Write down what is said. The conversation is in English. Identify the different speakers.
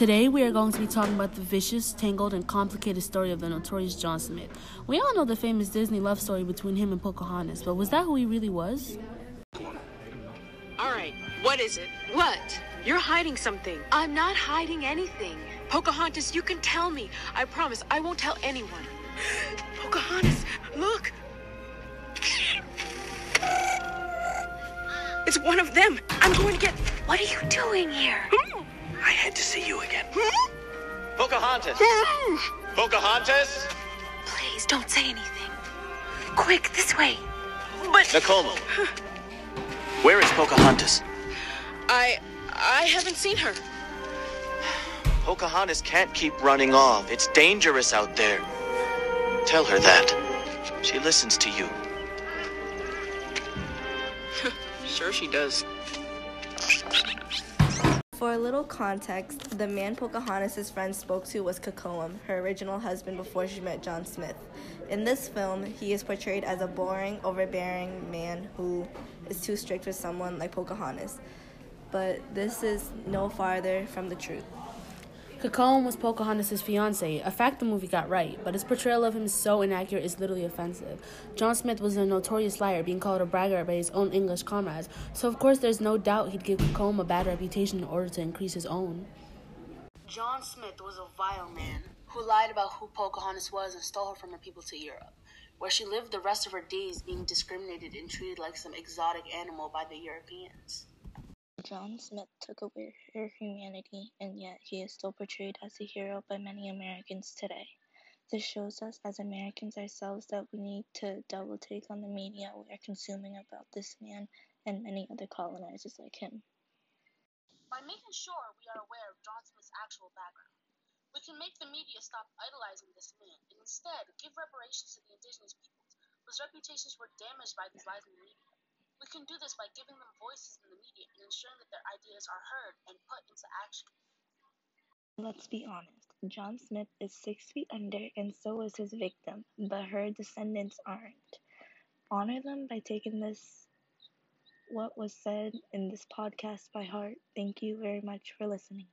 Speaker 1: Today, we are going to be talking about the vicious, tangled, and complicated story of the notorious John Smith. We all know the famous Disney love story between him and Pocahontas, but was that who he really was?
Speaker 2: All right, what is it?
Speaker 3: What?
Speaker 2: You're hiding something.
Speaker 3: I'm not hiding anything.
Speaker 2: Pocahontas, you can tell me. I promise I won't tell anyone. Pocahontas, look. It's one of them. I'm going to get.
Speaker 3: What are you doing here? Hmm?
Speaker 4: I had to see you again. Hmm? Pocahontas! Hmm. Pocahontas!
Speaker 3: Please don't say anything. Quick, this way.
Speaker 2: But
Speaker 4: Nakoma. Where is Pocahontas?
Speaker 2: I. I haven't seen her.
Speaker 4: Pocahontas can't keep running off. It's dangerous out there. Tell her that. She listens to you.
Speaker 2: Sure, she does.
Speaker 5: For a little context, the man Pocahontas' friend spoke to was Kocoum, her original husband before she met John Smith. In this film, he is portrayed as a boring, overbearing man who is too strict with someone like Pocahontas. But this is no farther from the truth.
Speaker 1: Kocoum was Pocahontas' fiance, a fact the movie got right, but his portrayal of him is so inaccurate it's literally offensive. John Smith was a notorious liar, being called a braggart by his own English comrades, so of course there's no doubt he'd give Kocoum a bad reputation in order to increase his own. John Smith was a vile man who lied about who Pocahontas was and stole her from her people to Europe, where she lived the rest of her days being discriminated and treated like some exotic animal by the Europeans.
Speaker 6: John Smith took away her humanity, and yet he is still portrayed as a hero by many Americans today. This shows us, as Americans ourselves, that we need to double take on the media we are consuming about this man and many other colonizers like him.
Speaker 7: By making sure we are aware of John Smith's actual background, we can make the media stop idolizing this man and instead give reparations to the indigenous peoples whose reputations were damaged by these lies in the media. We can do this by giving them voices in the media and ensuring that their ideas are heard and put into action.
Speaker 6: Let's be honest, John Smith is six feet under, and so is his victim, but her descendants aren't. Honor them by taking this, what was said in this podcast by heart. Thank you very much for listening.